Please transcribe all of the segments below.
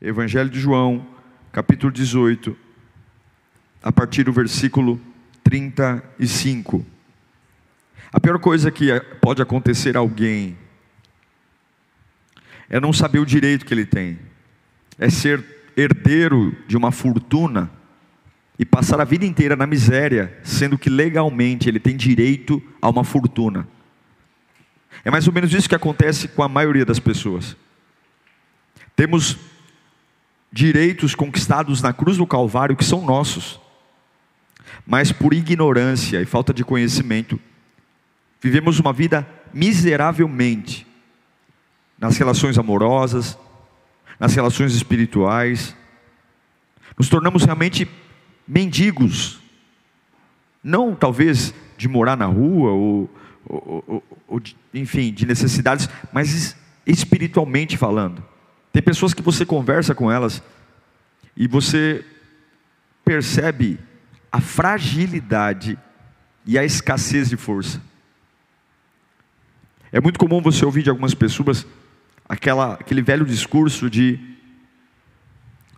Evangelho de João, capítulo 18, a partir do versículo 35. A pior coisa que pode acontecer a alguém é não saber o direito que ele tem, é ser herdeiro de uma fortuna e passar a vida inteira na miséria, sendo que legalmente ele tem direito a uma fortuna. É mais ou menos isso que acontece com a maioria das pessoas. Temos direitos conquistados na cruz do Calvário que são nossos, mas por ignorância e falta de conhecimento, vivemos uma vida miseravelmente nas relações amorosas, nas relações espirituais. Nos tornamos realmente mendigos, não talvez de morar na rua ou, ou, ou, ou enfim, de necessidades, mas espiritualmente falando. Tem pessoas que você conversa com elas e você percebe a fragilidade e a escassez de força. É muito comum você ouvir de algumas pessoas aquela, aquele velho discurso de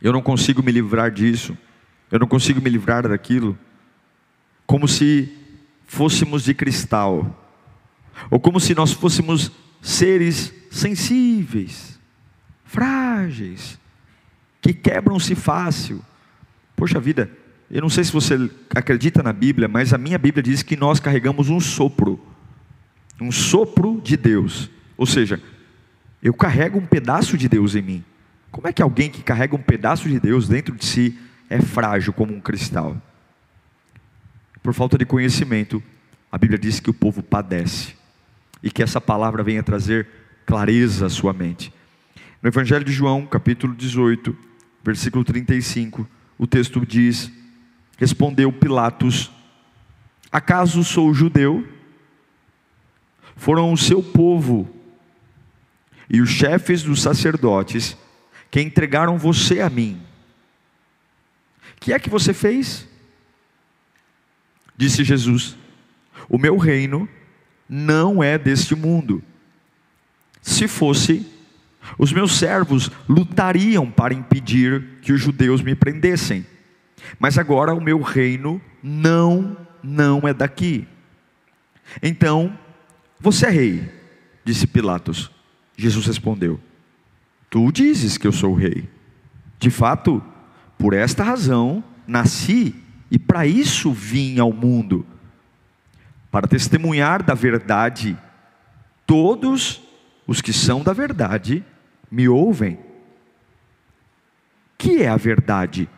eu não consigo me livrar disso, eu não consigo me livrar daquilo, como se fôssemos de cristal, ou como se nós fôssemos seres sensíveis, frágeis, que quebram-se fácil. Poxa vida, eu não sei se você acredita na Bíblia, mas a minha Bíblia diz que nós carregamos um sopro, um sopro de Deus, ou seja, eu carrego um pedaço de Deus em mim. Como é que alguém que carrega um pedaço de Deus dentro de si é frágil como um cristal? Por falta de conhecimento, a Bíblia diz que o povo padece e que essa palavra venha trazer clareza à sua mente. No Evangelho de João, capítulo 18, versículo 35, o texto diz: Respondeu Pilatos: Acaso sou judeu? Foram o seu povo e os chefes dos sacerdotes que entregaram você a mim. Que é que você fez? Disse Jesus: O meu reino não é deste mundo. Se fosse, os meus servos lutariam para impedir que os judeus me prendessem. Mas agora o meu reino não, não é daqui. Então, você é rei, disse Pilatos. Jesus respondeu: Tu dizes que eu sou rei. De fato, por esta razão nasci e para isso vim ao mundo para testemunhar da verdade. Todos os que são da verdade me ouvem. Que é a verdade?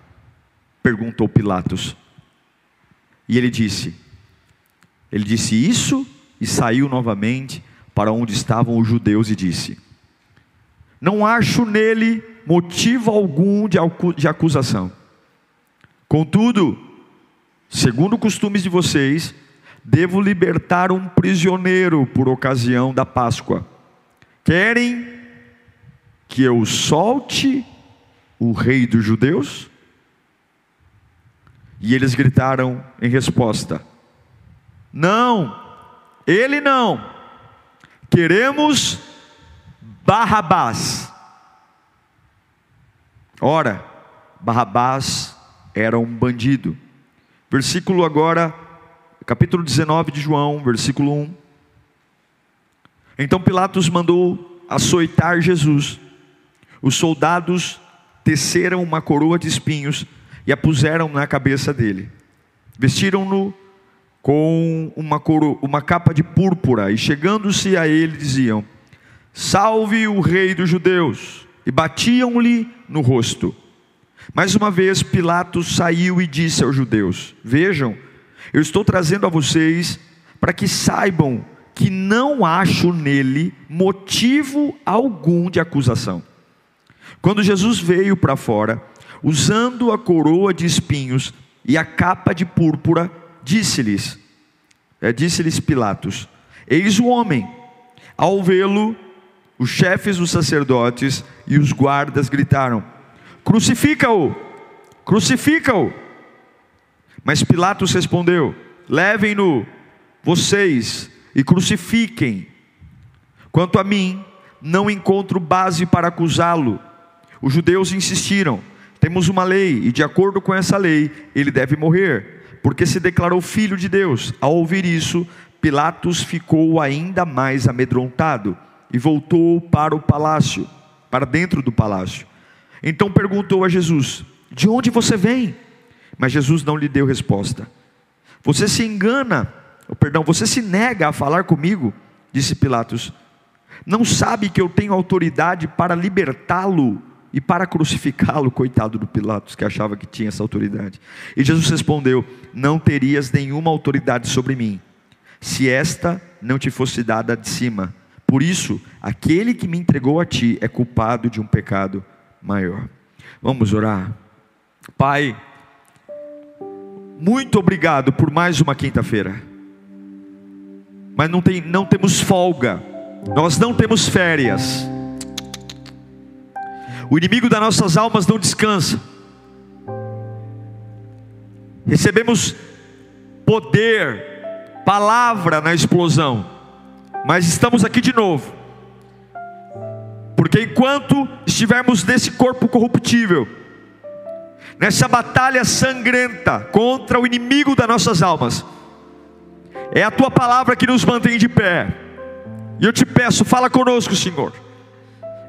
perguntou Pilatos. E ele disse: Ele disse isso e saiu novamente para onde estavam os judeus e disse: Não acho nele motivo algum de acusação. Contudo, segundo costumes de vocês, devo libertar um prisioneiro por ocasião da Páscoa. Querem que eu solte o rei dos judeus? E eles gritaram em resposta: Não, ele não Queremos Barrabás. Ora, Barrabás era um bandido. Versículo agora, capítulo 19 de João, versículo 1. Então Pilatos mandou açoitar Jesus. Os soldados teceram uma coroa de espinhos e a puseram na cabeça dele. Vestiram-no com uma, coro, uma capa de púrpura, e chegando-se a ele diziam: Salve o rei dos judeus! E batiam-lhe no rosto. Mais uma vez Pilatos saiu e disse aos judeus: Vejam, eu estou trazendo a vocês para que saibam que não acho nele motivo algum de acusação. Quando Jesus veio para fora, usando a coroa de espinhos e a capa de púrpura, disse-lhes: é, Disse-lhes Pilatos: Eis o homem. Ao vê-lo, os chefes dos sacerdotes e os guardas gritaram: Crucifica-o! Crucifica-o! Mas Pilatos respondeu: Levem-no vocês e crucifiquem. Quanto a mim, não encontro base para acusá-lo. Os judeus insistiram: temos uma lei, e de acordo com essa lei, ele deve morrer, porque se declarou filho de Deus. Ao ouvir isso, Pilatos ficou ainda mais amedrontado e voltou para o palácio, para dentro do palácio. Então perguntou a Jesus: De onde você vem? Mas Jesus não lhe deu resposta. Você se engana, perdão, você se nega a falar comigo, disse Pilatos. Não sabe que eu tenho autoridade para libertá-lo e para crucificá-lo, coitado do Pilatos, que achava que tinha essa autoridade. E Jesus respondeu: Não terias nenhuma autoridade sobre mim, se esta não te fosse dada de cima. Por isso, aquele que me entregou a ti é culpado de um pecado maior. Vamos orar. Pai, muito obrigado por mais uma quinta-feira. Mas não, tem, não temos folga, nós não temos férias. O inimigo das nossas almas não descansa. Recebemos poder, palavra na explosão, mas estamos aqui de novo, porque enquanto estivermos nesse corpo corruptível, nessa batalha sangrenta contra o inimigo das nossas almas, é a tua palavra que nos mantém de pé, e eu te peço, fala conosco, Senhor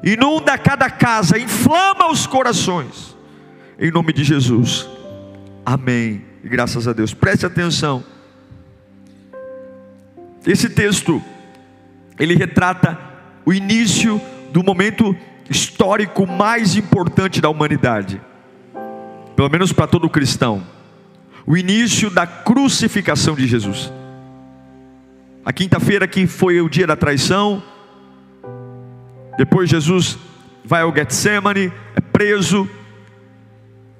inunda cada casa, inflama os corações, em nome de Jesus, amém. E graças a Deus, preste atenção. Esse texto, ele retrata o início do momento histórico mais importante da humanidade, pelo menos para todo cristão, o início da crucificação de Jesus. A quinta-feira que foi o dia da traição, depois Jesus vai ao Getsemane, é preso,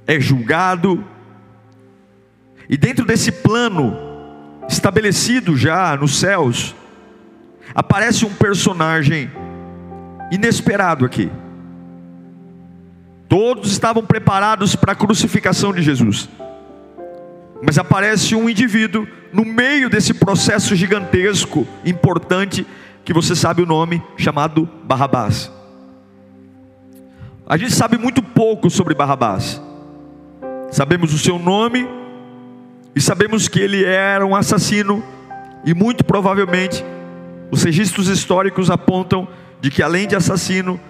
é julgado. E dentro desse plano estabelecido já nos céus, aparece um personagem inesperado aqui. Todos estavam preparados para a crucificação de Jesus. Mas aparece um indivíduo no meio desse processo gigantesco, importante, que você sabe o nome, chamado Barrabás. A gente sabe muito pouco sobre Barrabás. Sabemos o seu nome e sabemos que ele era um assassino e muito provavelmente os registros históricos apontam de que além de assassino,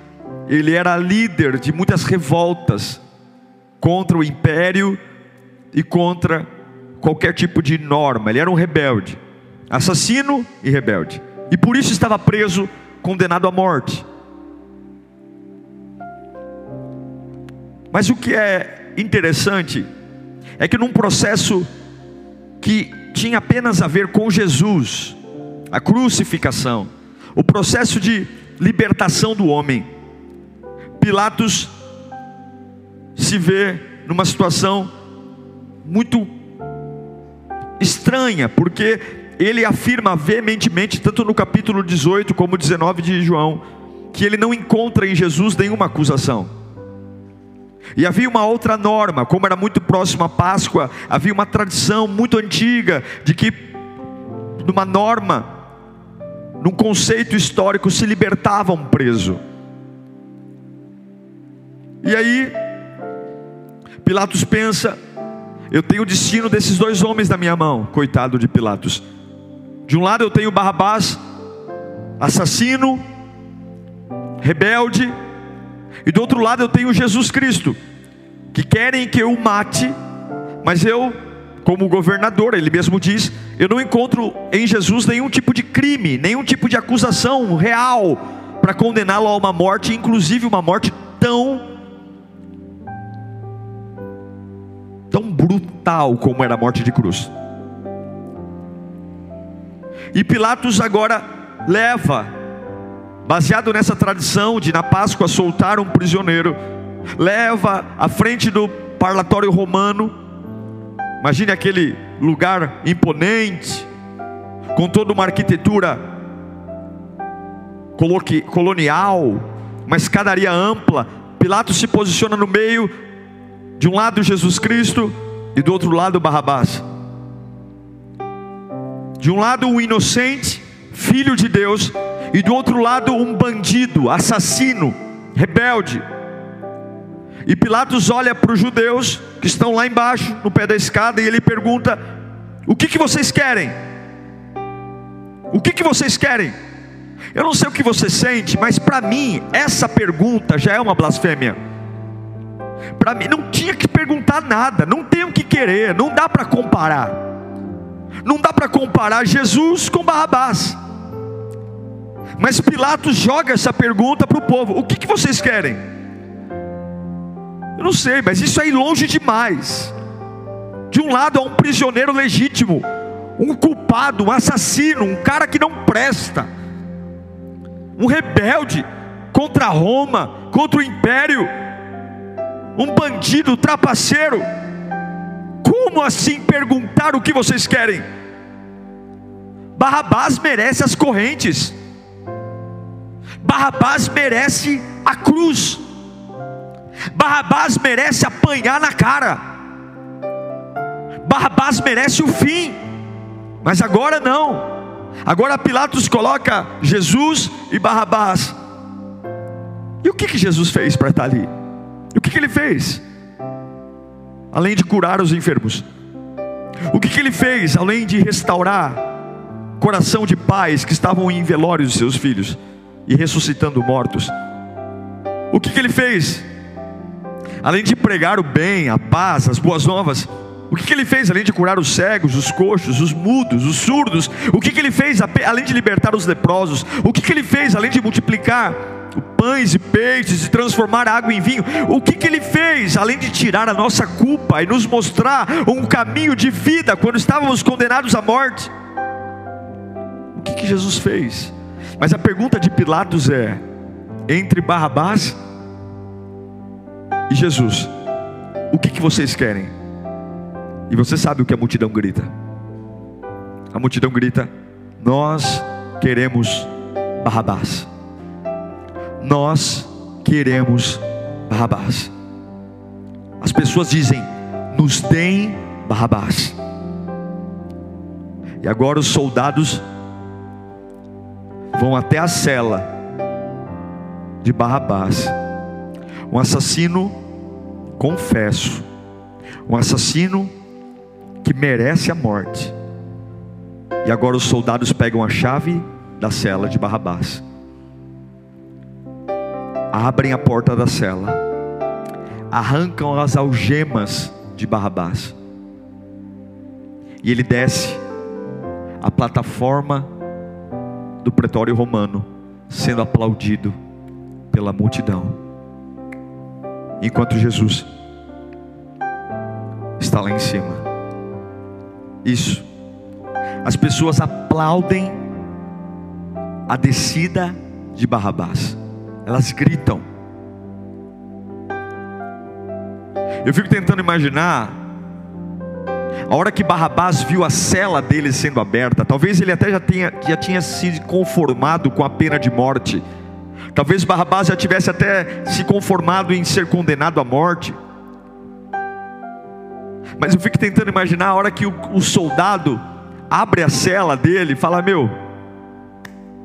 ele era líder de muitas revoltas contra o império e contra qualquer tipo de norma. Ele era um rebelde, assassino e rebelde e por isso estava preso, condenado à morte. Mas o que é interessante é que num processo que tinha apenas a ver com Jesus, a crucificação, o processo de libertação do homem, Pilatos se vê numa situação muito estranha, porque ele afirma veementemente, tanto no capítulo 18 como 19 de João, que ele não encontra em Jesus nenhuma acusação. E havia uma outra norma, como era muito próximo à Páscoa, havia uma tradição muito antiga de que, numa norma, num conceito histórico, se libertava um preso. E aí, Pilatos pensa: eu tenho o destino desses dois homens na minha mão, coitado de Pilatos. De um lado eu tenho Barrabás, assassino, rebelde, e do outro lado eu tenho Jesus Cristo, que querem que eu mate, mas eu, como governador, ele mesmo diz, eu não encontro em Jesus nenhum tipo de crime, nenhum tipo de acusação real para condená-lo a uma morte, inclusive uma morte tão tão brutal como era a morte de cruz. E Pilatos agora leva baseado nessa tradição de na Páscoa soltar um prisioneiro, leva à frente do parlatório romano. Imagine aquele lugar imponente, com toda uma arquitetura colonial, uma escadaria ampla. Pilatos se posiciona no meio, de um lado Jesus Cristo e do outro lado Barrabás. De um lado o inocente, filho de Deus, e do outro lado um bandido, assassino, rebelde. E Pilatos olha para os judeus que estão lá embaixo, no pé da escada, e ele pergunta: O que, que vocês querem? O que, que vocês querem? Eu não sei o que você sente, mas para mim, essa pergunta já é uma blasfêmia. Para mim, não tinha que perguntar nada, não tem o que querer, não dá para comparar. Não dá para comparar Jesus com Barrabás. Mas Pilatos joga essa pergunta para o povo: o que, que vocês querem? Eu não sei, mas isso é ir longe demais. De um lado há um prisioneiro legítimo, um culpado, um assassino, um cara que não presta, um rebelde contra Roma, contra o império, um bandido, trapaceiro. Como assim perguntar o que vocês querem? Barrabás merece as correntes. Barrabás merece a cruz. Barrabás merece apanhar na cara. Barrabás merece o fim. Mas agora não. Agora Pilatos coloca Jesus e Barrabás. E o que, que Jesus fez para estar ali? E o que, que ele fez? Além de curar os enfermos. O que, que ele fez? Além de restaurar coração de pais que estavam em velórios de seus filhos e ressuscitando mortos. O que, que ele fez? Além de pregar o bem, a paz, as boas novas, o que, que ele fez além de curar os cegos, os coxos, os mudos, os surdos? O que, que ele fez além de libertar os leprosos? O que, que ele fez além de multiplicar pães e peixes e transformar água em vinho? O que, que ele fez além de tirar a nossa culpa e nos mostrar um caminho de vida quando estávamos condenados à morte? O que, que Jesus fez? Mas a pergunta de Pilatos é: entre Barrabás e Jesus, o que, que vocês querem? E você sabe o que a multidão grita? A multidão grita: Nós queremos Barrabás. Nós queremos Barrabás. As pessoas dizem: Nos deem Barrabás. E agora os soldados vão até a cela de Barrabás, um assassino confesso, um assassino que merece a morte. E agora os soldados pegam a chave da cela de Barrabás, abrem a porta da cela, arrancam as algemas de Barrabás, e ele desce a plataforma do pretório romano, sendo aplaudido pela multidão, enquanto Jesus está lá em cima. Isso, as pessoas aplaudem a descida de Barrabás, elas gritam. Eu fico tentando imaginar a hora que Barrabás viu a cela dele sendo aberta, talvez ele até já, tenha, já tinha se conformado com a pena de morte. Talvez Barrabás já tivesse até se conformado em ser condenado à morte. Mas eu fico tentando imaginar a hora que o, o soldado abre a cela dele e fala: Meu,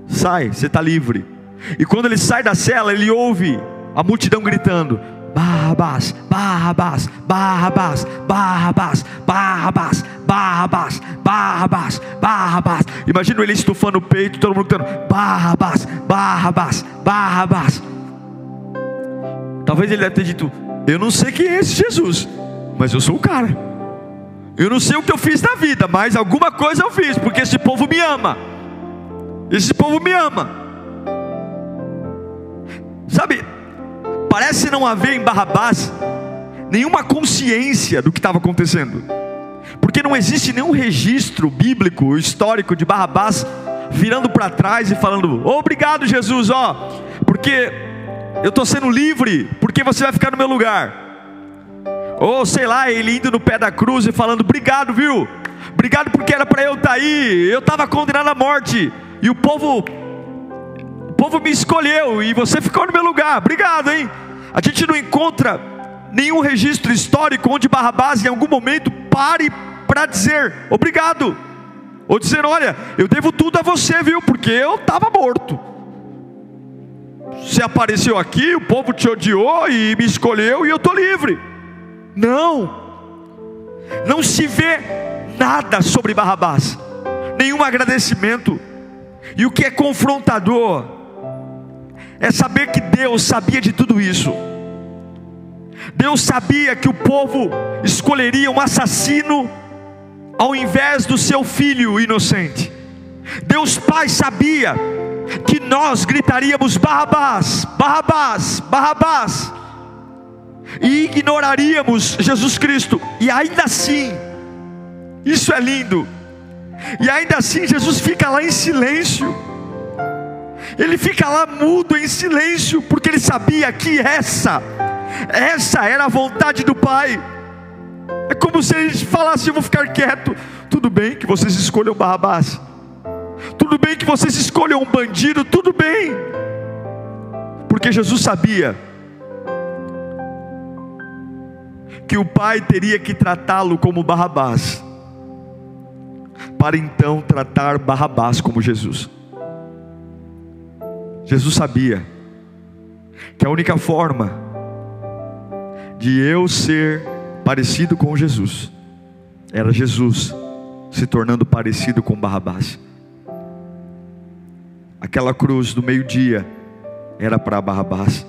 sai, você está livre. E quando ele sai da cela, ele ouve a multidão gritando: Barrabás, Barrabás, Barrabás, Barrabás, Barrabás, Barrabás, Barrabás, Barrabás. Imagina ele estufando o peito, todo mundo gritando: Barrabás, Barrabás, Barrabás. Talvez ele ter dito: Eu não sei quem é esse Jesus, mas eu sou o cara. Eu não sei o que eu fiz na vida, mas alguma coisa eu fiz, porque esse povo me ama. Esse povo me ama. Sabe, Parece não haver em Barrabás nenhuma consciência do que estava acontecendo, porque não existe nenhum registro bíblico, histórico de Barrabás virando para trás e falando: Obrigado, Jesus, ó, porque eu estou sendo livre, porque você vai ficar no meu lugar. Ou sei lá, ele indo no pé da cruz e falando: Obrigado, viu? Obrigado porque era para eu estar tá aí. Eu estava condenado à morte e o povo, povo me escolheu e você ficou no meu lugar. Obrigado, hein? A gente não encontra nenhum registro histórico onde Barrabás em algum momento pare para dizer obrigado, ou dizer: Olha, eu devo tudo a você, viu? Porque eu estava morto. Você apareceu aqui, o povo te odiou e me escolheu e eu estou livre. Não, não se vê nada sobre Barrabás, nenhum agradecimento. E o que é confrontador é saber que Deus sabia de tudo isso. Deus sabia que o povo escolheria um assassino ao invés do seu filho inocente. Deus Pai sabia que nós gritaríamos Barrabás, Barrabás, Barrabás e ignoraríamos Jesus Cristo, e ainda assim, isso é lindo, e ainda assim Jesus fica lá em silêncio, ele fica lá mudo em silêncio, porque ele sabia que essa, essa era a vontade do Pai. É como se ele falasse: Eu vou ficar quieto. Tudo bem que vocês escolham Barrabás, tudo bem que vocês escolham um bandido, tudo bem, porque Jesus sabia que o pai teria que tratá-lo como Barrabás, para então tratar Barrabás como Jesus. Jesus sabia que a única forma de eu ser parecido com Jesus era Jesus se tornando parecido com Barrabás. Aquela cruz do meio-dia era para Barrabás.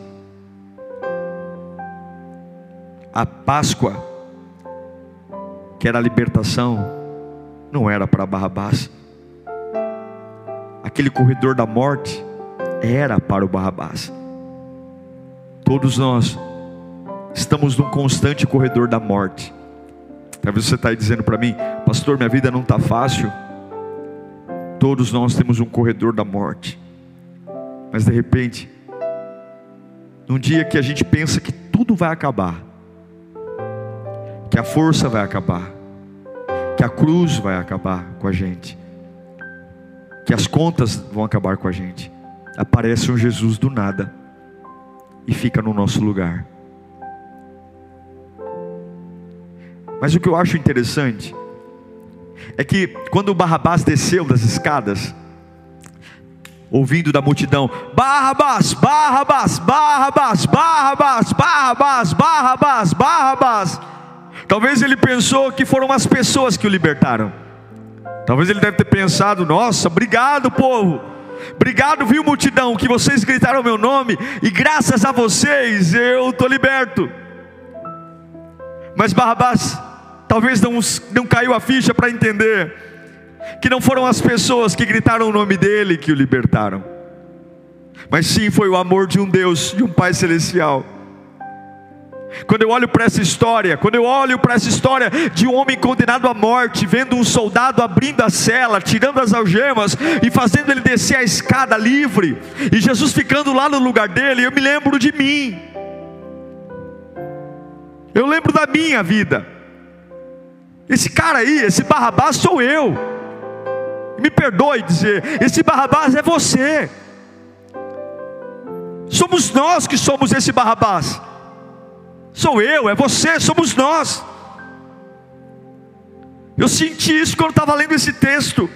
A Páscoa, que era a libertação, não era para Barrabás. Aquele corredor da morte era para o Barrabás. Todos nós estamos num constante corredor da morte. Talvez você está aí dizendo para mim, pastor, minha vida não está fácil. Todos nós temos um corredor da morte. Mas de repente, num dia que a gente pensa que tudo vai acabar, que a força vai acabar, que a cruz vai acabar com a gente, que as contas vão acabar com a gente. Aparece um Jesus do nada e fica no nosso lugar. Mas o que eu acho interessante é que quando Barrabás desceu das escadas, ouvindo da multidão: Barrabás, Barrabás, Barrabás, Barrabás, Barrabás, Barrabás, Barrabás, Talvez ele pensou que foram as pessoas que o libertaram. Talvez ele deve ter pensado: nossa, obrigado, povo. Obrigado, viu, multidão, que vocês gritaram meu nome, e graças a vocês eu estou liberto. Mas Barrabás, talvez não, não caiu a ficha para entender que não foram as pessoas que gritaram o nome dele que o libertaram, mas sim foi o amor de um Deus, de um Pai Celestial quando eu olho para essa história, quando eu olho para essa história de um homem condenado à morte, vendo um soldado abrindo a cela, tirando as algemas e fazendo ele descer a escada livre, e Jesus ficando lá no lugar dele, eu me lembro de mim. Eu lembro da minha vida. Esse cara aí, esse Barrabás sou eu. Me perdoe dizer, esse Barrabás é você. Somos nós que somos esse Barrabás. Sou eu, é você, somos nós. Eu senti isso quando estava lendo esse texto.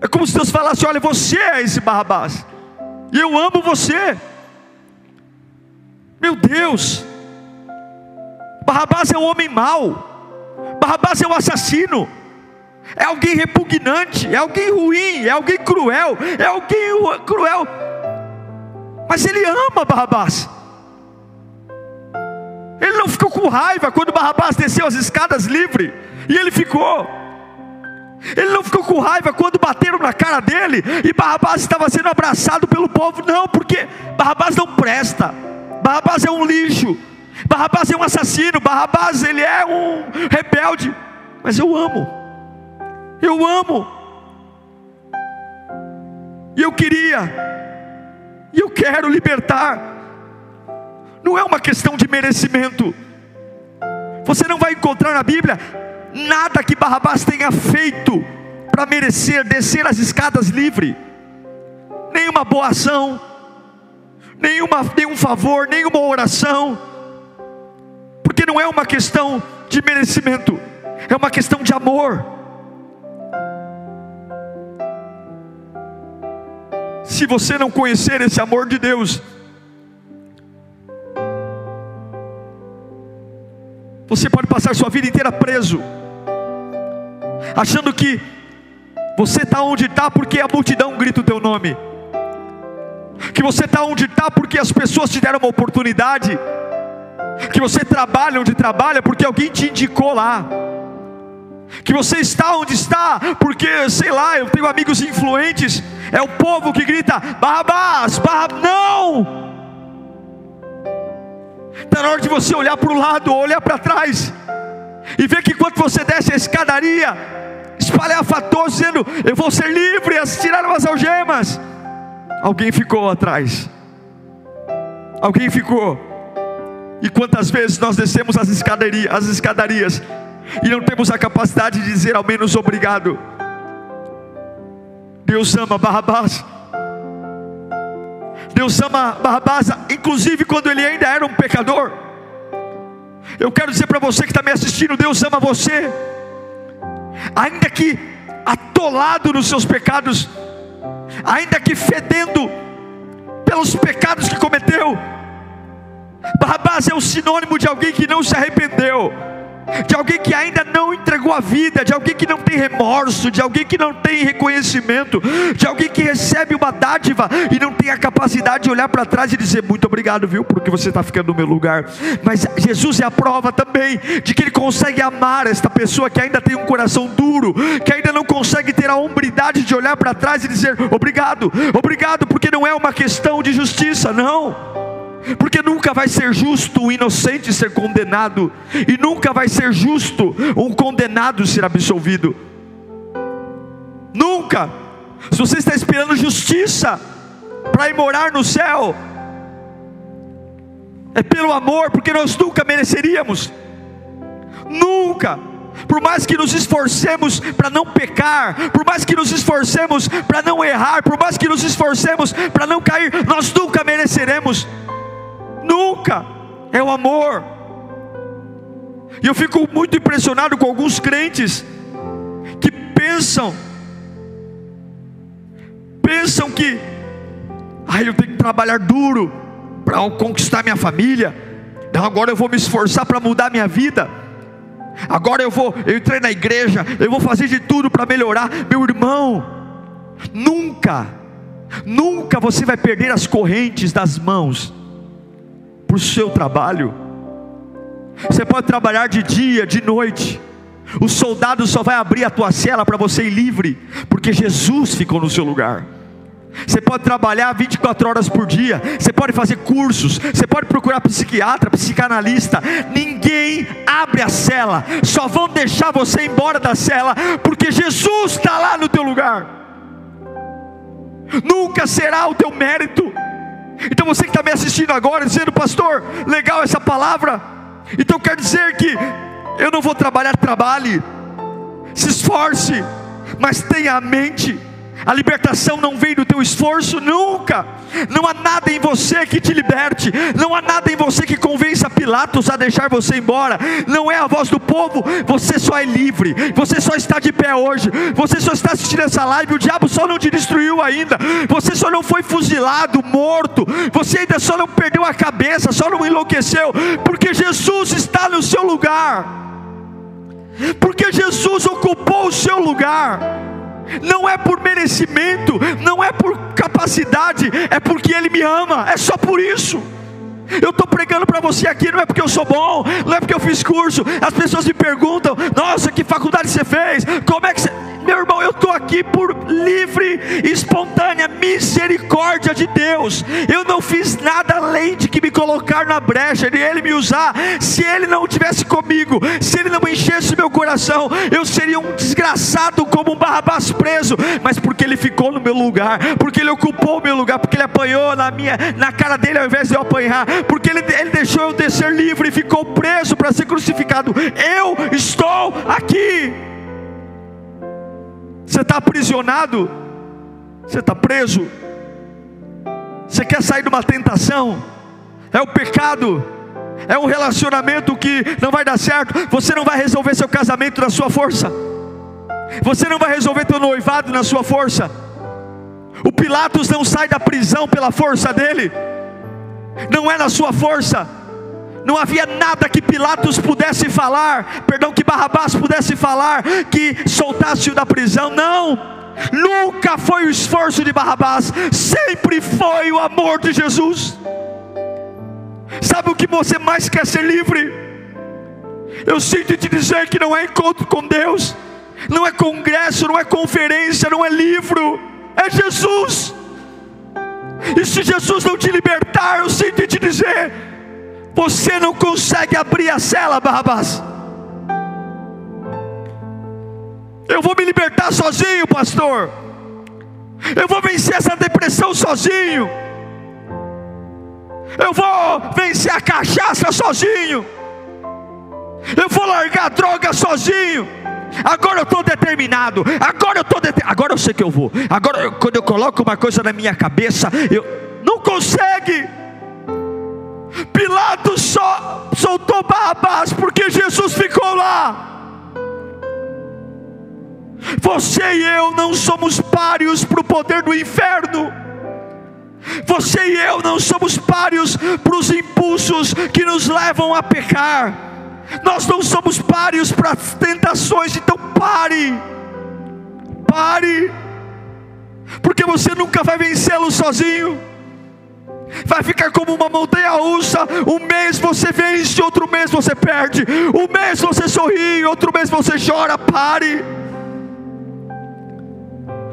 É como se Deus falasse: Olha, você é esse Barrabás, e eu amo você. Meu Deus, Barrabás é um homem mau, Barrabás é um assassino, é alguém repugnante, é alguém ruim, é alguém cruel, é alguém cruel, mas ele ama Barrabás. Ficou com raiva quando Barrabás desceu as escadas livre, e ele ficou. Ele não ficou com raiva quando bateram na cara dele e Barrabás estava sendo abraçado pelo povo, não, porque Barrabás não presta. Barrabás é um lixo. Barrabás é um assassino. Barrabás ele é um rebelde. Mas eu amo. Eu amo. E eu queria, e eu quero libertar. Não é uma questão de merecimento. Você não vai encontrar na Bíblia nada que Barrabás tenha feito para merecer descer as escadas livre. Nenhuma boa ação, nenhuma, nenhum favor, nenhuma oração. Porque não é uma questão de merecimento, é uma questão de amor. Se você não conhecer esse amor de Deus, você pode passar sua vida inteira preso, achando que você está onde está porque a multidão grita o teu nome, que você está onde está porque as pessoas te deram uma oportunidade, que você trabalha onde trabalha porque alguém te indicou lá que você está onde está, porque, sei lá, eu tenho amigos influentes, é o povo que grita: Barrabás, Barrabás, não! Está na hora de você olhar para o lado, olhar para trás, e ver que quando você desce a escadaria, espalhafatoso, dizendo: Eu vou ser livre, as tiraram as algemas. Alguém ficou atrás, alguém ficou. E quantas vezes nós descemos as escadarias, as escadarias e não temos a capacidade de dizer ao menos obrigado. Deus ama Barrabás. Deus ama Barrabás, inclusive quando ele ainda era um pecador. Eu quero dizer para você que está me assistindo: Deus ama você, ainda que atolado nos seus pecados, ainda que fedendo pelos pecados que cometeu. Barrabás é o sinônimo de alguém que não se arrependeu de alguém que ainda não entregou a vida, de alguém que não tem remorso, de alguém que não tem reconhecimento, de alguém que recebe uma dádiva e não tem a capacidade de olhar para trás e dizer muito obrigado, viu, porque você está ficando no meu lugar. Mas Jesus é a prova também de que Ele consegue amar esta pessoa que ainda tem um coração duro, que ainda não consegue ter a hombridade de olhar para trás e dizer obrigado, obrigado, porque não é uma questão de justiça, não porque nunca vai ser justo o inocente ser condenado, e nunca vai ser justo um condenado ser absolvido. Nunca. Se você está esperando justiça para ir morar no céu, é pelo amor, porque nós nunca mereceríamos. Nunca. Por mais que nos esforcemos para não pecar, por mais que nos esforcemos para não errar, por mais que nos esforcemos para não cair, nós nunca mereceremos. Nunca. É o amor. E eu fico muito impressionado com alguns crentes que pensam pensam que ah, eu tenho que trabalhar duro para conquistar minha família. Então agora eu vou me esforçar para mudar minha vida. Agora eu vou, eu entrei na igreja, eu vou fazer de tudo para melhorar. Meu irmão, nunca, nunca você vai perder as correntes das mãos para o seu trabalho. Você pode trabalhar de dia, de noite. O soldado só vai abrir a tua cela para você ir livre, porque Jesus ficou no seu lugar. Você pode trabalhar 24 horas por dia, você pode fazer cursos, você pode procurar psiquiatra, psicanalista. Ninguém abre a cela, só vão deixar você embora da cela, porque Jesus está lá no teu lugar. Nunca será o teu mérito, então você que está me assistindo agora, dizendo, pastor, legal essa palavra. Então quer dizer que eu não vou trabalhar, trabalhe, se esforce, mas tenha a mente a libertação não vem do teu esforço, nunca. Não há nada em você que te liberte. Não há nada em você que convença Pilatos a deixar você embora. Não é a voz do povo. Você só é livre. Você só está de pé hoje. Você só está assistindo essa live. O diabo só não te destruiu ainda. Você só não foi fuzilado, morto. Você ainda só não perdeu a cabeça, só não enlouqueceu. Porque Jesus está no seu lugar. Porque Jesus ocupou o seu lugar não é por merecimento, não é por capacidade, é porque Ele me ama, é só por isso. Eu estou pregando para você aqui, não é porque eu sou bom, não é porque eu fiz curso. As pessoas me perguntam: Nossa, que faculdade você fez? Como é que você. Meu irmão, eu estou aqui por livre, espontânea misericórdia de Deus. Eu não fiz nada além de que me colocar na brecha, de Ele me usar. Se Ele não tivesse comigo, se Ele não enchesse meu coração, eu seria um desgraçado como um Barrabás preso. Mas porque Ele ficou no meu lugar, porque Ele ocupou o meu lugar, porque Ele apanhou na minha, na cara dele ao invés de eu apanhar, porque Ele, ele deixou eu descer livre e ficou preso para ser crucificado. Eu estou aqui. Você está aprisionado, você está preso, você quer sair de uma tentação, é o pecado, é um relacionamento que não vai dar certo, você não vai resolver seu casamento na sua força, você não vai resolver teu noivado na sua força. O Pilatos não sai da prisão pela força dele, não é na sua força, não havia nada que Pilatos pudesse falar, perdão, que Barrabás pudesse falar, que soltasse-o da prisão, não, nunca foi o esforço de Barrabás, sempre foi o amor de Jesus. Sabe o que você mais quer ser livre? Eu sinto te dizer que não é encontro com Deus, não é congresso, não é conferência, não é livro, é Jesus. E se Jesus não te libertar, eu sinto te dizer, você não consegue abrir a cela, Barrabás. Eu vou me libertar sozinho, pastor. Eu vou vencer essa depressão sozinho. Eu vou vencer a cachaça sozinho. Eu vou largar a droga sozinho. Agora eu estou determinado. Agora eu estou Agora eu sei que eu vou. Agora quando eu coloco uma coisa na minha cabeça, eu não consegue. Pilatos só soltou Barrabás porque Jesus ficou lá. Você e eu não somos páreos para o poder do inferno. Você e eu não somos páreos para os impulsos que nos levam a pecar. Nós não somos páreos para as tentações, então pare. Pare. Porque você nunca vai vencê-lo sozinho vai ficar como uma montanha russa. Um mês você vence, outro mês você perde. Um mês você sorri, outro mês você chora. Pare.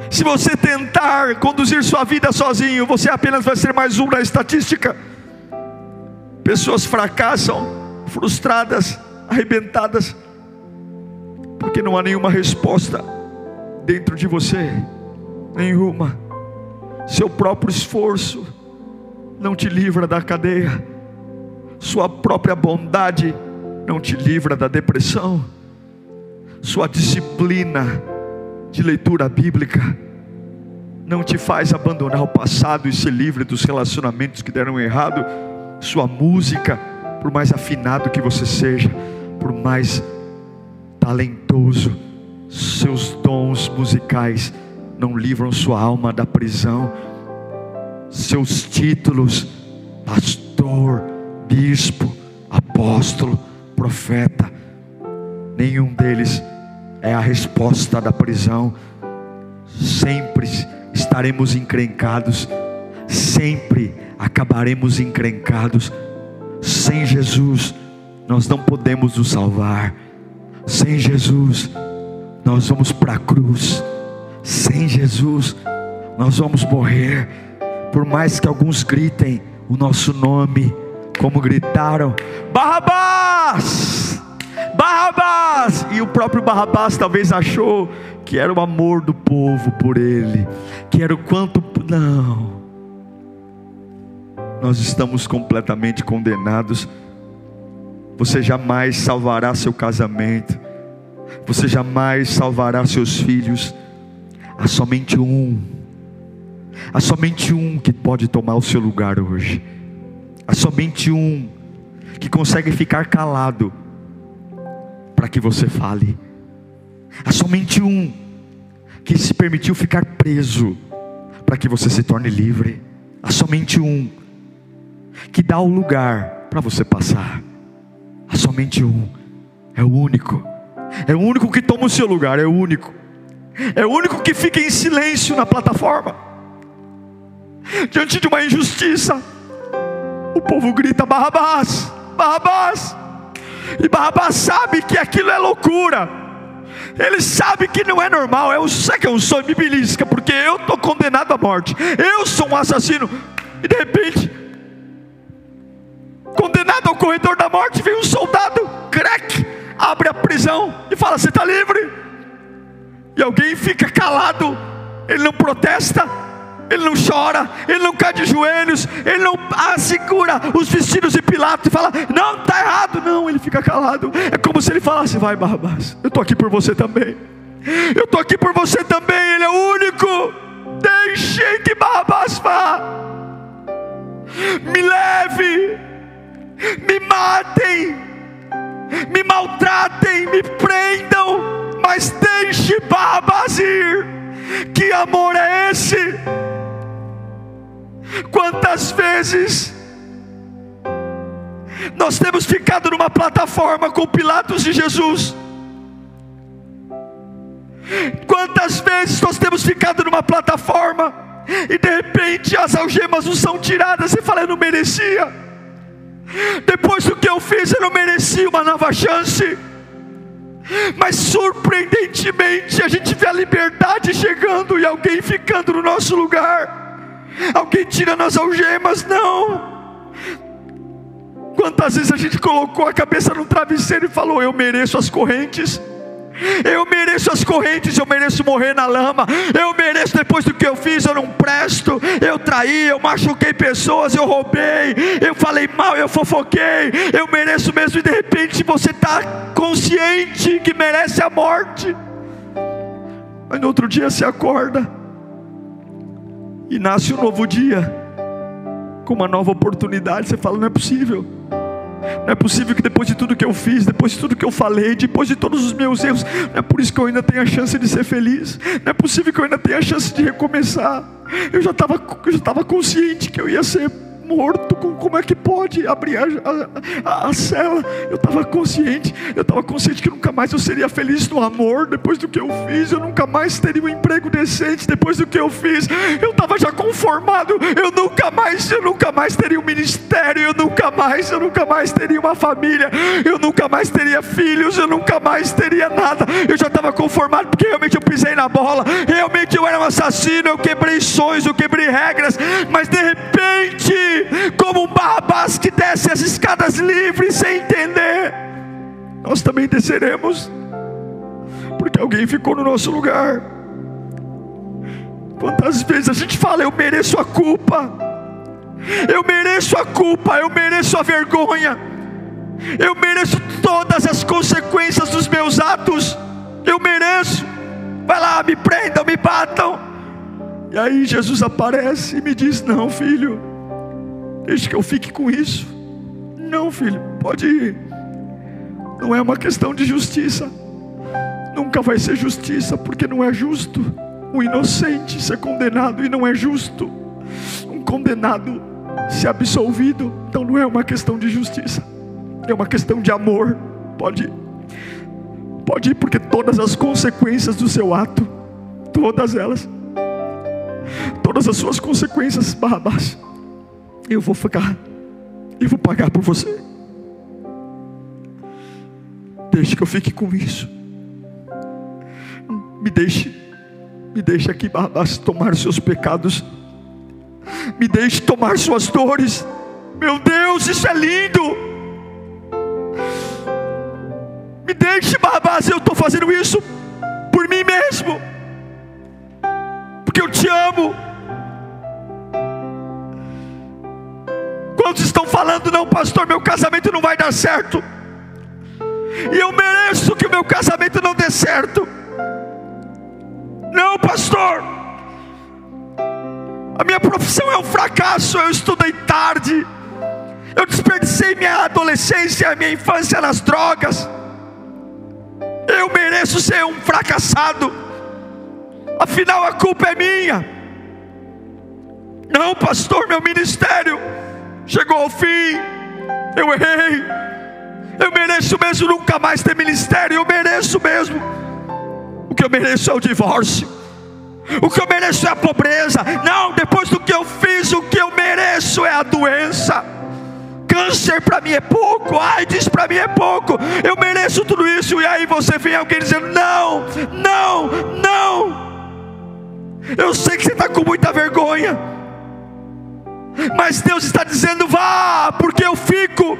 Se você tentar conduzir sua vida sozinho, você apenas vai ser mais um na estatística. Pessoas fracassam, frustradas, arrebentadas, porque não há nenhuma resposta dentro de você, nenhuma. Seu próprio esforço não te livra da cadeia, sua própria bondade não te livra da depressão, sua disciplina de leitura bíblica não te faz abandonar o passado e ser livre dos relacionamentos que deram errado, sua música, por mais afinado que você seja, por mais talentoso, seus dons musicais não livram sua alma da prisão seus títulos, pastor, bispo, apóstolo, profeta, nenhum deles é a resposta da prisão. Sempre estaremos encrencados, sempre acabaremos encrencados. Sem Jesus, nós não podemos nos salvar. Sem Jesus, nós vamos para a cruz. Sem Jesus, nós vamos morrer por mais que alguns gritem o nosso nome, como gritaram: Barrabás! Barrabás! E o próprio Barrabás talvez achou que era o amor do povo por ele, que era o quanto. Não. Nós estamos completamente condenados. Você jamais salvará seu casamento. Você jamais salvará seus filhos. Há somente um Há somente um que pode tomar o seu lugar hoje. Há somente um que consegue ficar calado para que você fale. Há somente um que se permitiu ficar preso para que você se torne livre. Há somente um que dá o lugar para você passar. Há somente um. É o único. É o único que toma o seu lugar, é o único. É o único que fica em silêncio na plataforma diante de uma injustiça. o povo grita: Barrabás, Barrabás. E Barrabás sabe que aquilo é loucura. Ele sabe que não é normal. É um, sabe que é um sonho me belisca, porque eu estou condenado à morte. Eu sou um assassino. E de repente, corredor da morte, vem um soldado, crack, abre a prisão e fala: Você está livre. E alguém fica calado, ele não protesta, ele não chora, ele não cai de joelhos, ele não assegura os vestidos de Pilatos e fala: Não, está errado. Não, ele fica calado. É como se ele falasse: Vai, Barrabás, eu estou aqui por você também. Eu estou aqui por você também. Ele é o único. Deixe que Barrabás vá. Me leve, me matem, me maltratem, me prendam, mas deixe Barrabás ir. Que amor é esse? Quantas vezes nós temos ficado numa plataforma com Pilatos e Jesus? Quantas vezes nós temos ficado numa plataforma e de repente as algemas não são tiradas e fala, eu não merecia. Depois do que eu fiz, eu não merecia uma nova chance. Mas surpreendentemente a gente vê a liberdade chegando e alguém ficando no nosso lugar. Alguém tira nas algemas, não. Quantas vezes a gente colocou a cabeça no travesseiro e falou: Eu mereço as correntes. Eu mereço as correntes, eu mereço morrer na lama. Eu mereço depois do que eu fiz, eu não presto. Eu traí, eu machuquei pessoas, eu roubei, eu falei mal, eu fofoquei. Eu mereço mesmo, e de repente você está consciente que merece a morte. Mas no outro dia se acorda e nasce um novo dia, com uma nova oportunidade. Você fala: não é possível. Não é possível que depois de tudo que eu fiz, depois de tudo que eu falei, depois de todos os meus erros, não é por isso que eu ainda tenho a chance de ser feliz. Não é possível que eu ainda tenha a chance de recomeçar. Eu já estava já consciente que eu ia ser morto, como é que pode abrir a, a, a cela? Eu estava consciente, eu estava consciente que nunca mais eu seria feliz no amor depois do que eu fiz, eu nunca mais teria um emprego decente depois do que eu fiz, eu estava já conformado, eu nunca mais, eu nunca mais teria um ministério, eu nunca mais, eu nunca mais teria uma família, eu nunca mais teria filhos, eu nunca mais teria nada, eu já estava conformado porque realmente eu pisei na bola, realmente eu era um assassino, eu quebrei sonhos, eu quebrei regras, mas de repente como um Barrabás que desce as escadas livres sem entender, nós também desceremos, porque alguém ficou no nosso lugar. Quantas vezes a gente fala, eu mereço a culpa, eu mereço a culpa, eu mereço a vergonha, eu mereço todas as consequências dos meus atos, eu mereço. Vai lá, me prendam, me batam. E aí Jesus aparece e me diz: Não, filho, Deixe que eu fique com isso. Não, filho, pode ir. Não é uma questão de justiça. Nunca vai ser justiça, porque não é justo um inocente ser condenado e não é justo um condenado ser absolvido. Então não é uma questão de justiça, é uma questão de amor. Pode ir. Pode ir, porque todas as consequências do seu ato, todas elas, todas as suas consequências, Barrabás, eu vou ficar, eu vou pagar por você. Deixe que eu fique com isso. Me deixe, me deixe aqui, Barrabás, tomar seus pecados. Me deixe tomar suas dores. Meu Deus, isso é lindo. Me deixe, Barrabás, eu estou fazendo isso por mim mesmo. Porque eu te amo. Quantos estão falando, não, pastor, meu casamento não vai dar certo? E eu mereço que o meu casamento não dê certo. Não, pastor. A minha profissão é um fracasso. Eu estudei tarde. Eu desperdicei minha adolescência, minha infância nas drogas. Eu mereço ser um fracassado. Afinal, a culpa é minha. Não, pastor, meu ministério chegou ao fim, eu errei, eu mereço mesmo nunca mais ter ministério, eu mereço mesmo. O que eu mereço é o divórcio, o que eu mereço é a pobreza. Não, depois do que eu fiz, o que eu mereço é a doença. Câncer para mim é pouco, AIDS para mim é pouco, eu mereço tudo isso. E aí você vem alguém dizendo: Não, não, não. Eu sei que você está com muita vergonha, mas Deus está dizendo: Vá, porque eu fico.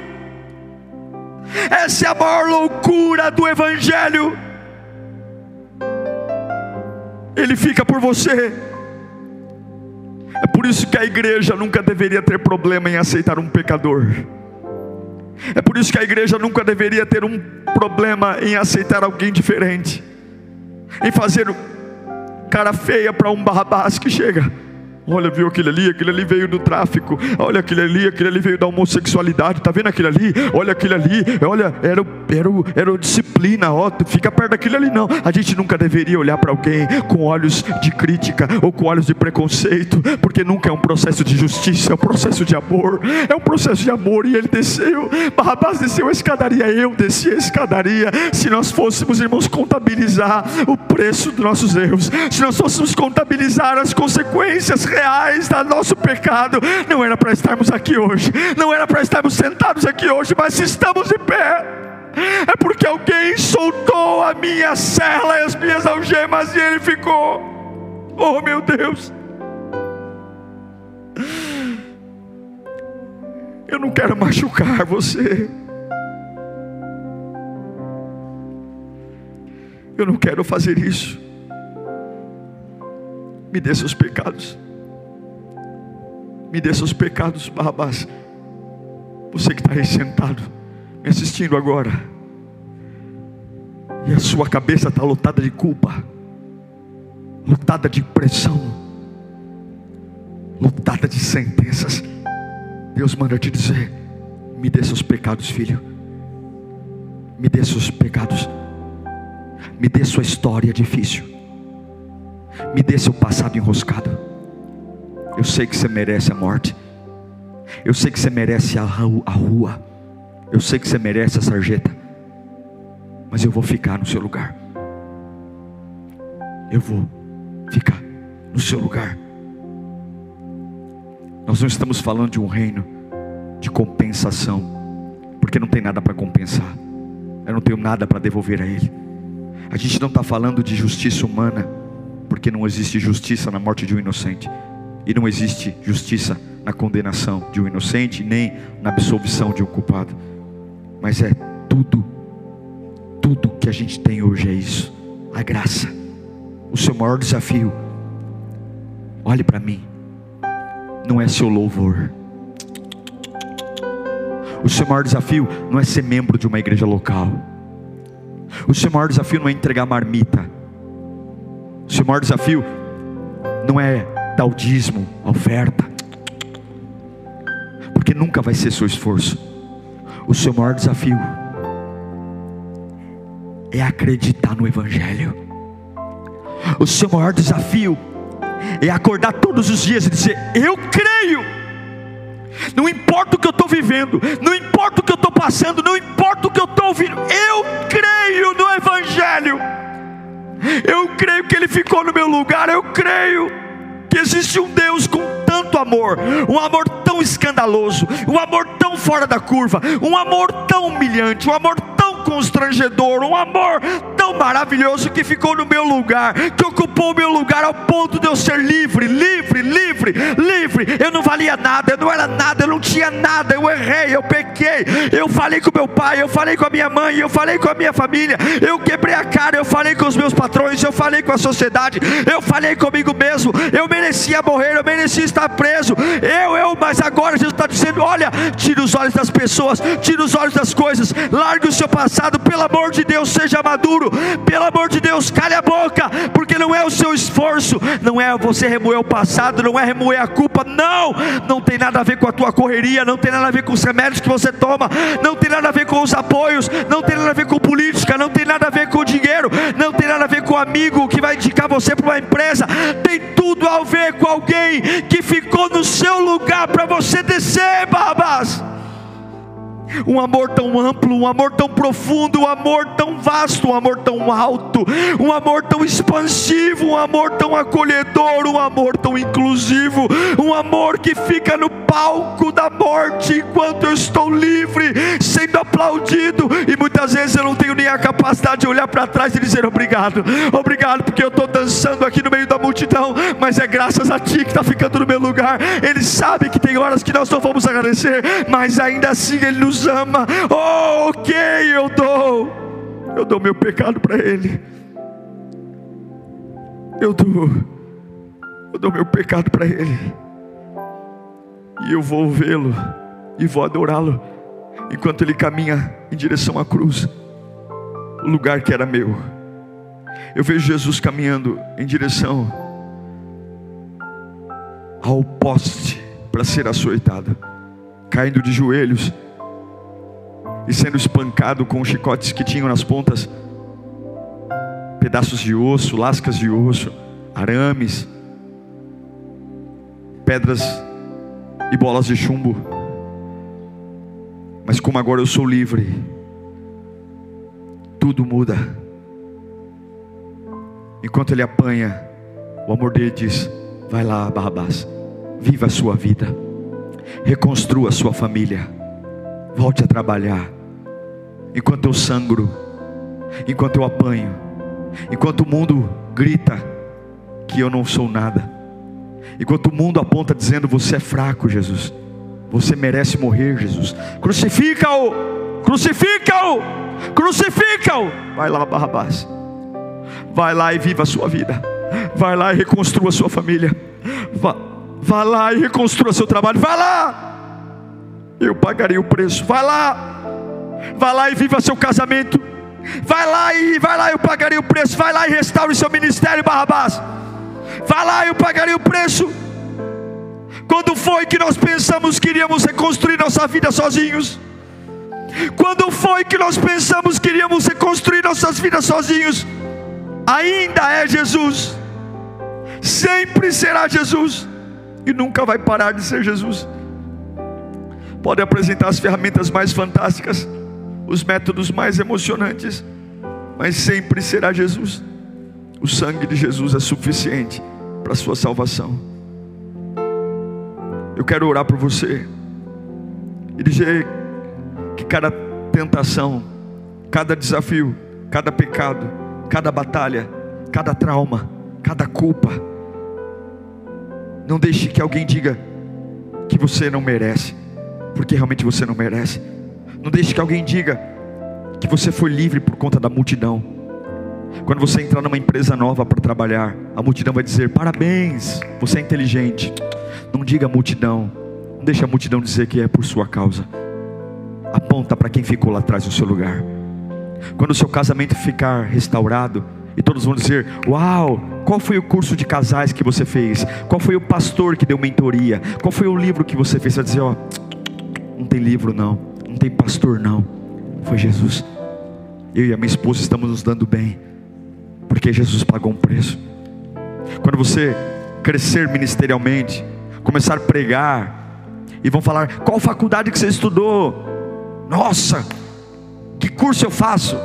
Essa é a maior loucura do Evangelho. Ele fica por você. É por isso que a igreja nunca deveria ter problema em aceitar um pecador. É por isso que a igreja nunca deveria ter um problema em aceitar alguém diferente, em fazer cara feia para um Barrabás que chega. Olha, viu aquele ali? Aquele ali veio do tráfico. Olha aquele ali, aquele ali veio da homossexualidade. Tá vendo aquele ali? Olha aquele ali. Olha, era, era, era disciplina. Ó, fica perto daquele ali, não. A gente nunca deveria olhar para alguém com olhos de crítica ou com olhos de preconceito, porque nunca é um processo de justiça, é um processo de amor. É um processo de amor. E ele desceu. Barrabás desceu a escadaria. Eu desci a escadaria. Se nós fôssemos, irmãos, contabilizar o preço dos nossos erros, se nós fôssemos contabilizar as consequências reais do nosso pecado, não era para estarmos aqui hoje, não era para estarmos sentados aqui hoje, mas estamos de pé, é porque alguém soltou a minha cela e as minhas algemas e ele ficou. Oh meu Deus! Eu não quero machucar você. Eu não quero fazer isso. Me dê seus pecados me dê seus pecados, Barrabás. Você que está aí sentado, me assistindo agora, e a sua cabeça está lotada de culpa, lotada de pressão, lotada de sentenças. Deus manda te dizer: me dê seus pecados, filho, me dê seus pecados, me dê sua história difícil, me dê seu passado enroscado. Eu sei que você merece a morte. Eu sei que você merece a rua. Eu sei que você merece a sarjeta. Mas eu vou ficar no seu lugar. Eu vou ficar no seu lugar. Nós não estamos falando de um reino de compensação, porque não tem nada para compensar. Eu não tenho nada para devolver a Ele. A gente não está falando de justiça humana, porque não existe justiça na morte de um inocente. E não existe justiça na condenação de um inocente, nem na absolvição de um culpado. Mas é tudo, tudo que a gente tem hoje é isso: a graça. O seu maior desafio, olhe para mim, não é seu louvor. O seu maior desafio não é ser membro de uma igreja local. O seu maior desafio não é entregar marmita. O seu maior desafio não é dar o dízimo, a oferta, porque nunca vai ser seu esforço. O seu maior desafio é acreditar no Evangelho. O seu maior desafio é acordar todos os dias e dizer: Eu creio. Não importa o que eu estou vivendo, não importa o que eu estou passando, não importa o que eu estou ouvindo, eu creio no Evangelho. Eu creio que Ele ficou no meu lugar, eu creio existe um Deus com tanto amor, um amor tão escandaloso, um amor tão fora da curva, um amor tão humilhante, um amor tão constrangedor, um amor tão maravilhoso que ficou no meu lugar, que ocupou o meu lugar ao ponto de eu ser livre, livre, livre, livre. Eu não valia nada, eu não era nada, eu não tinha nada, eu errei, eu pequei. Eu falei com meu pai, eu falei com a minha mãe, eu falei com a minha família, eu quebrei a cara, eu falei com os meus patrões, eu falei com a sociedade, eu falei comigo mesmo, eu merecia morrer, eu merecia estar preso. Eu, eu, mas agora Jesus está dizendo: olha, tira os olhos das pessoas, tira os olhos das coisas, largue o seu passado, pelo amor de Deus, seja maduro, pelo amor de Deus, cale a boca, porque não é o seu esforço, não é você remoer o passado, não é remoer a culpa, não, não tem nada a ver com a tua correria, não tem nada a ver com os remédios que você toma, não tem nada a ver com os apoios, não tem nada a ver com política, não tem nada a ver com dinheiro, não tem nada a ver com o amigo que vai indicar você para uma empresa, tem tudo a ver com alguém que ficou no seu lugar para você descer, Barrabás. Um amor tão amplo, um amor tão profundo, um amor tão vasto, um amor tão alto, um amor tão expansivo, um amor tão acolhedor, um amor tão inclusivo, um amor que fica no palco da morte enquanto eu estou livre, sendo aplaudido, e muitas vezes eu não tenho nem a capacidade de olhar para trás e dizer obrigado, obrigado, porque eu estou dançando aqui no meio da multidão, mas é graças a Ti que está ficando no meu lugar. Ele sabe que tem horas que nós não vamos agradecer, mas ainda assim Ele nos ama. Oh, ok, eu dou, eu dou meu pecado para Ele. Eu dou, eu dou meu pecado para Ele, e eu vou vê-lo e vou adorá-lo, enquanto Ele caminha em direção à cruz, o lugar que era meu. Eu vejo Jesus caminhando em direção ao poste para ser açoitado, caindo de joelhos e sendo espancado com chicotes que tinham nas pontas pedaços de osso, lascas de osso, arames, pedras e bolas de chumbo. Mas como agora eu sou livre, tudo muda. Enquanto ele apanha, o amor dele diz: Vai lá, Barrabás, viva a sua vida, reconstrua a sua família, volte a trabalhar. Enquanto eu sangro, enquanto eu apanho, enquanto o mundo grita que eu não sou nada, enquanto o mundo aponta dizendo: Você é fraco, Jesus, você merece morrer, Jesus, crucifica-o, crucifica-o, crucifica-o. Vai lá, Barrabás, vai lá e viva a sua vida, vai lá e reconstrua a sua família, vá, lá e reconstrua seu trabalho, vai lá. Eu pagarei o preço, vai lá, vai lá e viva seu casamento Vai lá e vai lá, eu pagarei o preço. Vai lá e restaure seu ministério, Barrabás. Vai lá, eu pagarei o preço. Quando foi que nós pensamos que iríamos reconstruir nossa vida sozinhos? Quando foi que nós pensamos que iríamos reconstruir nossas vidas sozinhos? Ainda é Jesus, sempre será Jesus, e nunca vai parar de ser Jesus. Pode apresentar as ferramentas mais fantásticas os métodos mais emocionantes, mas sempre será Jesus. O sangue de Jesus é suficiente para a sua salvação. Eu quero orar por você e dizer que cada tentação, cada desafio, cada pecado, cada batalha, cada trauma, cada culpa, não deixe que alguém diga que você não merece, porque realmente você não merece. Não deixe que alguém diga que você foi livre por conta da multidão. Quando você entrar numa empresa nova para trabalhar, a multidão vai dizer: parabéns, você é inteligente. Não diga multidão, não deixe a multidão dizer que é por sua causa. Aponta para quem ficou lá atrás no seu lugar. Quando o seu casamento ficar restaurado, e todos vão dizer: Uau, qual foi o curso de casais que você fez? Qual foi o pastor que deu mentoria? Qual foi o livro que você fez? Você vai dizer: Ó, oh, não tem livro não não tem pastor, não. Foi Jesus. Eu e a minha esposa estamos nos dando bem, porque Jesus pagou um preço. Quando você crescer ministerialmente, começar a pregar, e vão falar: qual faculdade que você estudou? Nossa, que curso eu faço?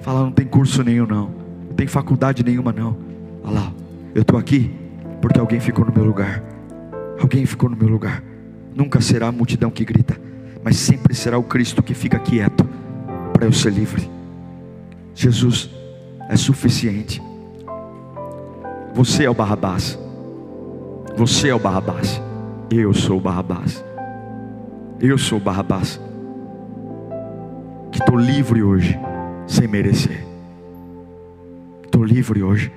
Fala, não tem curso nenhum, não. Não tem faculdade nenhuma, não. Olha lá, eu estou aqui porque alguém ficou no meu lugar. Alguém ficou no meu lugar. Nunca será a multidão que grita mas sempre será o Cristo que fica quieto para eu ser livre. Jesus é suficiente. Você é o Barrabás. Você é o Barrabás. Eu sou o Barrabás. Eu sou o Barrabás. Que estou livre hoje, sem merecer. Estou livre hoje.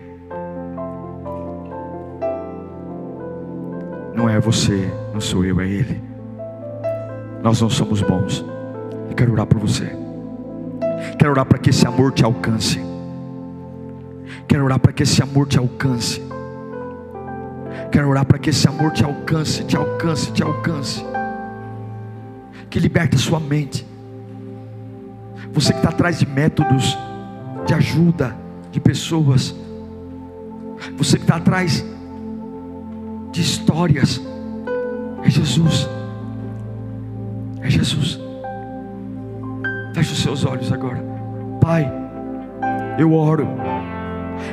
Não é você, não sou eu, é Ele. Nós não somos bons. Eu quero orar por você. Quero orar para que esse amor te alcance. Quero orar para que esse amor te alcance. Quero orar para que esse amor te alcance, te alcance, te alcance. Que liberte a sua mente. Você que está atrás de métodos de ajuda de pessoas. Você que está atrás de histórias. É Jesus. É Jesus. Feche os seus olhos agora. Pai, eu oro.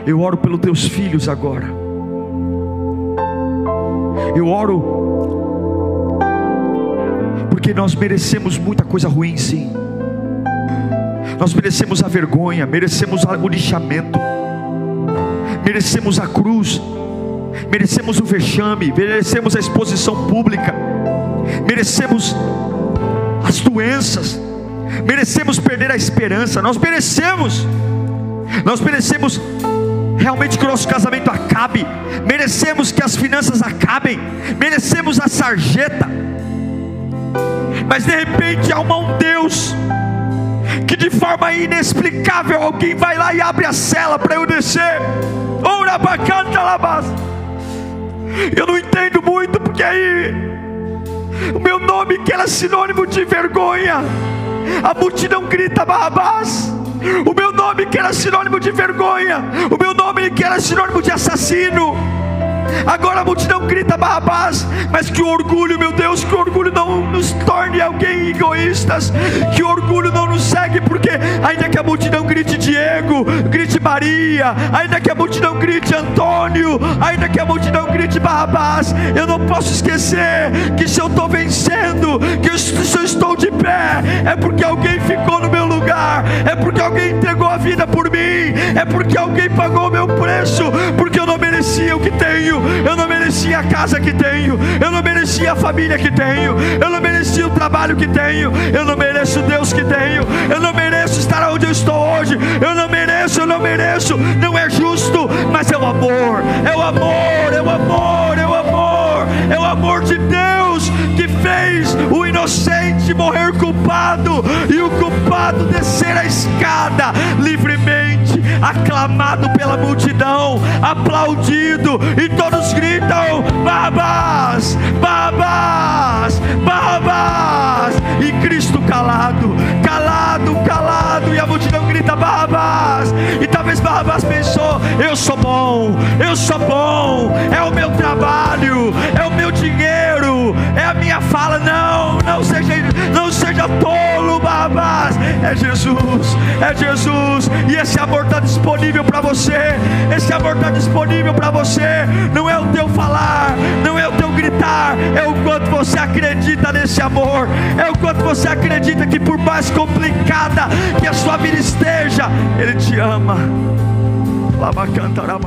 Eu oro pelos teus filhos agora. Eu oro porque nós merecemos muita coisa ruim, sim. Nós merecemos a vergonha, merecemos o lixamento, merecemos a cruz, merecemos o vexame, merecemos a exposição pública, merecemos as doenças, merecemos perder a esperança, nós merecemos, nós merecemos realmente que o nosso casamento acabe, merecemos que as finanças acabem, merecemos a sarjeta, mas de repente há um Deus que de forma inexplicável alguém vai lá e abre a cela para eu descer. Ora bacana Eu não entendo muito porque aí o meu nome que era sinônimo de vergonha. A multidão grita Barrabás. O meu nome que era sinônimo de vergonha. O meu nome que era sinônimo de assassino Agora a multidão grita Barrabás, mas que o orgulho, meu Deus, que o orgulho não nos torne alguém egoístas, que o orgulho não nos segue, porque ainda que a multidão grite Diego, grite Maria, ainda que a multidão grite Antônio, ainda que a multidão grite Barrabás, eu não posso esquecer que se eu estou vencendo, que se eu estou de pé, é porque alguém ficou no meu lugar, é porque alguém entregou a vida por mim, é porque alguém pagou o meu preço, porque eu não merecia o que tenho, eu não merecia a casa que tenho, eu não merecia a família que tenho, eu não merecia o trabalho que tenho, eu não mereço Deus que tenho, eu não mereço estar onde eu estou hoje, eu não mereço, eu não mereço, não é justo, mas é o amor, é o amor, é o amor, é o amor, é o amor de Deus que fez o inocente morrer culpado e o culpado descer a escada livremente, aclamado pela multidão, aplaudido, e todos gritam: Babás, Babás, Babás, e Cristo calado, calado, calado, e a multidão grita: Babás, e talvez Babás pensou: Eu sou bom, eu sou bom, é o meu trabalho, é o meu dinheiro, é a minha fala. Não, não seja, não seja tolo, Babás, é Jesus, é Jesus, e esse amor está disponível para você, esse amor está disponível para você, não é o teu falar, não é o teu gritar, é o quanto você acredita nesse amor, é o quanto você acredita que por mais complicada que a sua vida esteja, Ele te ama. Lava cantará,